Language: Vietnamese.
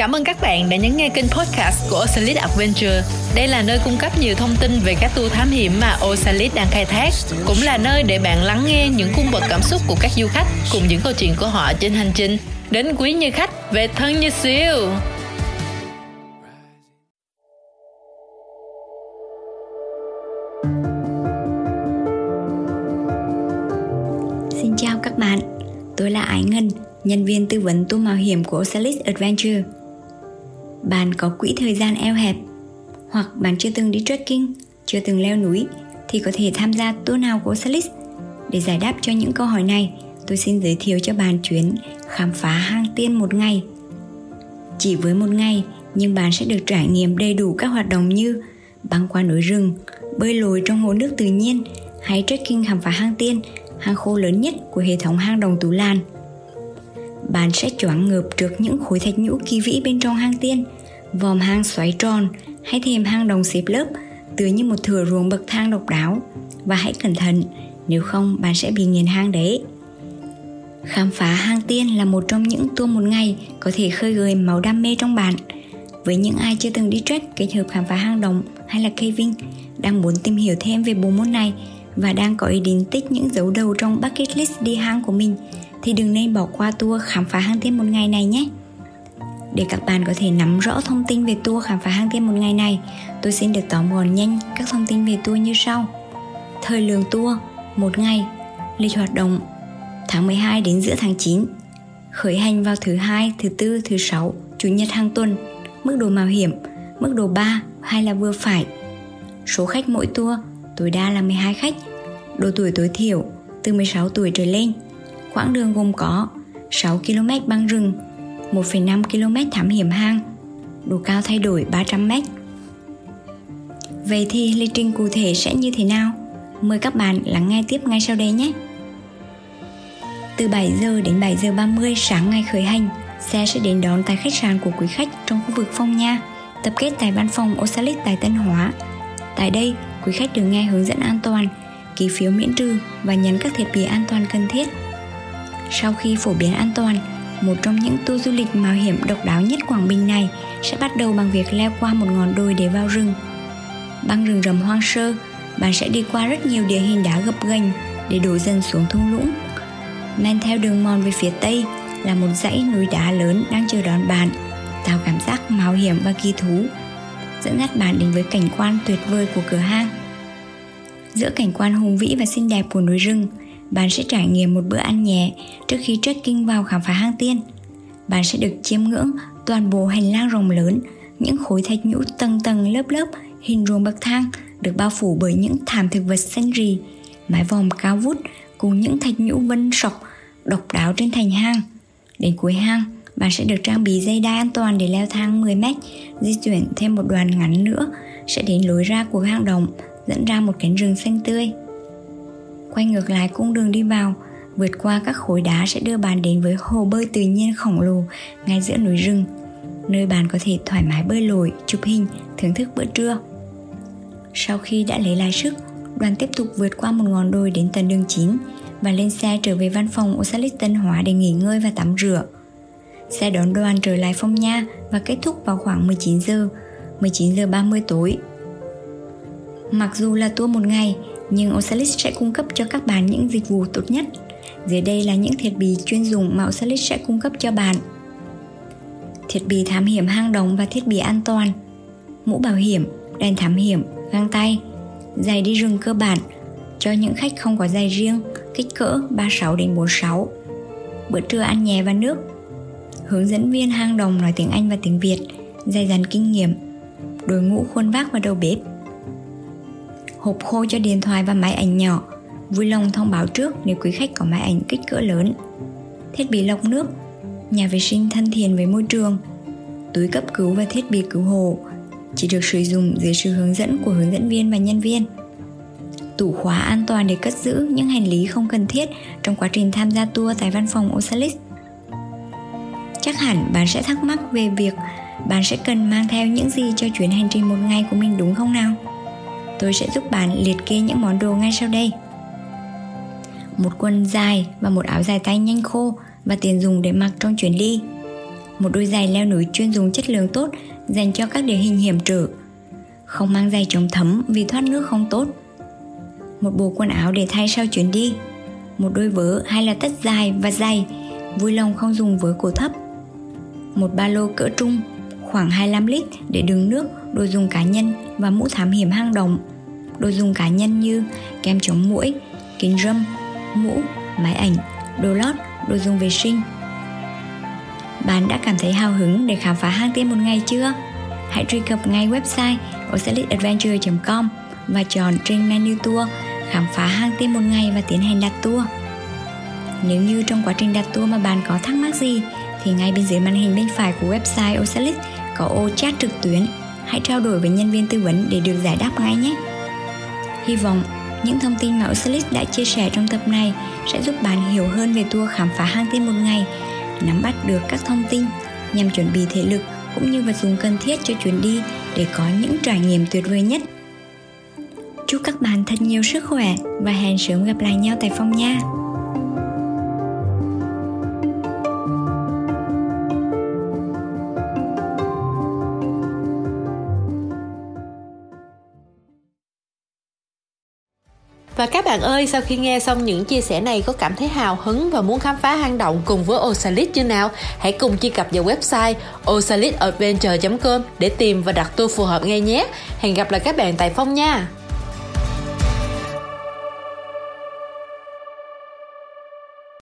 Cảm ơn các bạn đã nhấn nghe kênh podcast của Osalit Adventure. Đây là nơi cung cấp nhiều thông tin về các tour thám hiểm mà Osalit đang khai thác, cũng là nơi để bạn lắng nghe những cung bậc cảm xúc của các du khách cùng những câu chuyện của họ trên hành trình đến quý như khách về thân như siêu. Xin chào các bạn, tôi là Ái Ngân, nhân viên tư vấn tour mạo hiểm của Osalit Adventure. Bạn có quỹ thời gian eo hẹp hoặc bạn chưa từng đi trekking, chưa từng leo núi thì có thể tham gia tour nào của Salis. Để giải đáp cho những câu hỏi này, tôi xin giới thiệu cho bạn chuyến khám phá hang tiên một ngày. Chỉ với một ngày, nhưng bạn sẽ được trải nghiệm đầy đủ các hoạt động như băng qua núi rừng, bơi lội trong hồ nước tự nhiên hay trekking khám phá hang tiên, hang khô lớn nhất của hệ thống hang đồng Tú Lan. Bạn sẽ choáng ngợp trước những khối thạch nhũ kỳ vĩ bên trong hang tiên, vòm hang xoáy tròn hay thêm hang đồng xếp lớp tựa như một thửa ruộng bậc thang độc đáo. Và hãy cẩn thận nếu không bạn sẽ bị nghiền hang đấy. Khám phá hang tiên là một trong những tour một ngày có thể khơi gợi máu đam mê trong bạn. Với những ai chưa từng đi trek kết hợp khám phá hang động hay là caving đang muốn tìm hiểu thêm về bộ môn này và đang có ý định tích những dấu đầu trong bucket list đi hang của mình thì đừng nên bỏ qua tour khám phá hang tiên một ngày này nhé để các bạn có thể nắm rõ thông tin về tour khám phá hang tiên một ngày này, tôi xin được tóm gọn nhanh các thông tin về tour như sau. Thời lượng tour, một ngày, lịch hoạt động, tháng 12 đến giữa tháng 9, khởi hành vào thứ hai, thứ tư, thứ sáu, chủ nhật hàng tuần, mức độ mạo hiểm, mức độ 3 hay là vừa phải. Số khách mỗi tour tối đa là 12 khách, độ tuổi tối thiểu từ 16 tuổi trở lên. Quãng đường gồm có 6 km băng rừng, 1,5 km thám hiểm hang, độ cao thay đổi 300 m. Vậy thì lịch trình cụ thể sẽ như thế nào? Mời các bạn lắng nghe tiếp ngay sau đây nhé. Từ 7 giờ đến 7 giờ 30 sáng ngày khởi hành, xe sẽ đến đón tại khách sạn của quý khách trong khu vực Phong Nha, tập kết tại văn phòng Osalit tại Tân Hóa. Tại đây, quý khách được nghe hướng dẫn an toàn, ký phiếu miễn trừ và nhấn các thiết bị an toàn cần thiết. Sau khi phổ biến an toàn, một trong những tour du lịch mạo hiểm độc đáo nhất Quảng Bình này sẽ bắt đầu bằng việc leo qua một ngọn đồi để vào rừng. Băng rừng rầm hoang sơ, bạn sẽ đi qua rất nhiều địa hình đá gập ghềnh để đổ dần xuống thung lũng. Men theo đường mòn về phía tây là một dãy núi đá lớn đang chờ đón bạn, tạo cảm giác mạo hiểm và kỳ thú, dẫn dắt bạn đến với cảnh quan tuyệt vời của cửa hang. Giữa cảnh quan hùng vĩ và xinh đẹp của núi rừng, bạn sẽ trải nghiệm một bữa ăn nhẹ trước khi trekking vào khám phá hang tiên. Bạn sẽ được chiêm ngưỡng toàn bộ hành lang rộng lớn, những khối thạch nhũ tầng tầng lớp lớp hình ruộng bậc thang được bao phủ bởi những thảm thực vật xanh rì, mái vòm cao vút cùng những thạch nhũ vân sọc độc đáo trên thành hang. Đến cuối hang, bạn sẽ được trang bị dây đai an toàn để leo thang 10 mét, di chuyển thêm một đoạn ngắn nữa sẽ đến lối ra của hang động dẫn ra một cánh rừng xanh tươi quay ngược lại cung đường đi vào vượt qua các khối đá sẽ đưa bạn đến với hồ bơi tự nhiên khổng lồ ngay giữa núi rừng nơi bạn có thể thoải mái bơi lội chụp hình thưởng thức bữa trưa sau khi đã lấy lại sức đoàn tiếp tục vượt qua một ngọn đồi đến tận đường 9 và lên xe trở về văn phòng Osalis Tân Hóa để nghỉ ngơi và tắm rửa. Xe đón đoàn trở lại Phong Nha và kết thúc vào khoảng 19 giờ, 19 giờ 30 tối. Mặc dù là tour một ngày, nhưng Osalis sẽ cung cấp cho các bạn những dịch vụ tốt nhất. Dưới đây là những thiết bị chuyên dùng mà Osalis sẽ cung cấp cho bạn. Thiết bị thám hiểm hang động và thiết bị an toàn, mũ bảo hiểm, đèn thám hiểm, găng tay, giày đi rừng cơ bản cho những khách không có giày riêng, kích cỡ 36 đến 46. Bữa trưa ăn nhẹ và nước. Hướng dẫn viên hang đồng nói tiếng Anh và tiếng Việt, dày dặn kinh nghiệm, đội ngũ khuôn vác và đầu bếp hộp khô cho điện thoại và máy ảnh nhỏ. Vui lòng thông báo trước nếu quý khách có máy ảnh kích cỡ lớn. Thiết bị lọc nước. Nhà vệ sinh thân thiện với môi trường. Túi cấp cứu và thiết bị cứu hộ chỉ được sử dụng dưới sự hướng dẫn của hướng dẫn viên và nhân viên. Tủ khóa an toàn để cất giữ những hành lý không cần thiết trong quá trình tham gia tour tại văn phòng Osalis. Chắc hẳn bạn sẽ thắc mắc về việc bạn sẽ cần mang theo những gì cho chuyến hành trình một ngày của mình đúng không nào? Tôi sẽ giúp bạn liệt kê những món đồ ngay sau đây. Một quần dài và một áo dài tay nhanh khô và tiền dùng để mặc trong chuyến đi. một đôi giày leo núi chuyên dùng chất lượng tốt dành cho các địa hình hiểm trở không mang giày chống thấm vì thoát nước không tốt một bộ quần áo để thay sau chuyến đi một đôi vớ hay là tất dài và dày, vui lòng không dùng vớ cổ thấp một ba lô cỡ trung khoảng 25 lít để đựng nước, đồ dùng cá nhân và mũ thám hiểm hang động. Đồ dùng cá nhân như kem chống muỗi, kính râm, mũ, máy ảnh, đồ lót, đồ dùng vệ sinh. Bạn đã cảm thấy hào hứng để khám phá hang tiên một ngày chưa? Hãy truy cập ngay website ocelitadventure.com và chọn trên menu tour khám phá hang tiên một ngày và tiến hành đặt tour. Nếu như trong quá trình đặt tour mà bạn có thắc mắc gì thì ngay bên dưới màn hình bên phải của website Ocelit có ô chat trực tuyến. Hãy trao đổi với nhân viên tư vấn để được giải đáp ngay nhé. Hy vọng những thông tin mà Oxalis đã chia sẻ trong tập này sẽ giúp bạn hiểu hơn về tour khám phá hang tiên một ngày, nắm bắt được các thông tin nhằm chuẩn bị thể lực cũng như vật dụng cần thiết cho chuyến đi để có những trải nghiệm tuyệt vời nhất. Chúc các bạn thật nhiều sức khỏe và hẹn sớm gặp lại nhau tại phòng nha. Và các bạn ơi, sau khi nghe xong những chia sẻ này có cảm thấy hào hứng và muốn khám phá hang động cùng với Osalit chưa nào? Hãy cùng truy cập vào website osalitadventure.com để tìm và đặt tour phù hợp ngay nhé. Hẹn gặp lại các bạn tại Phong nha!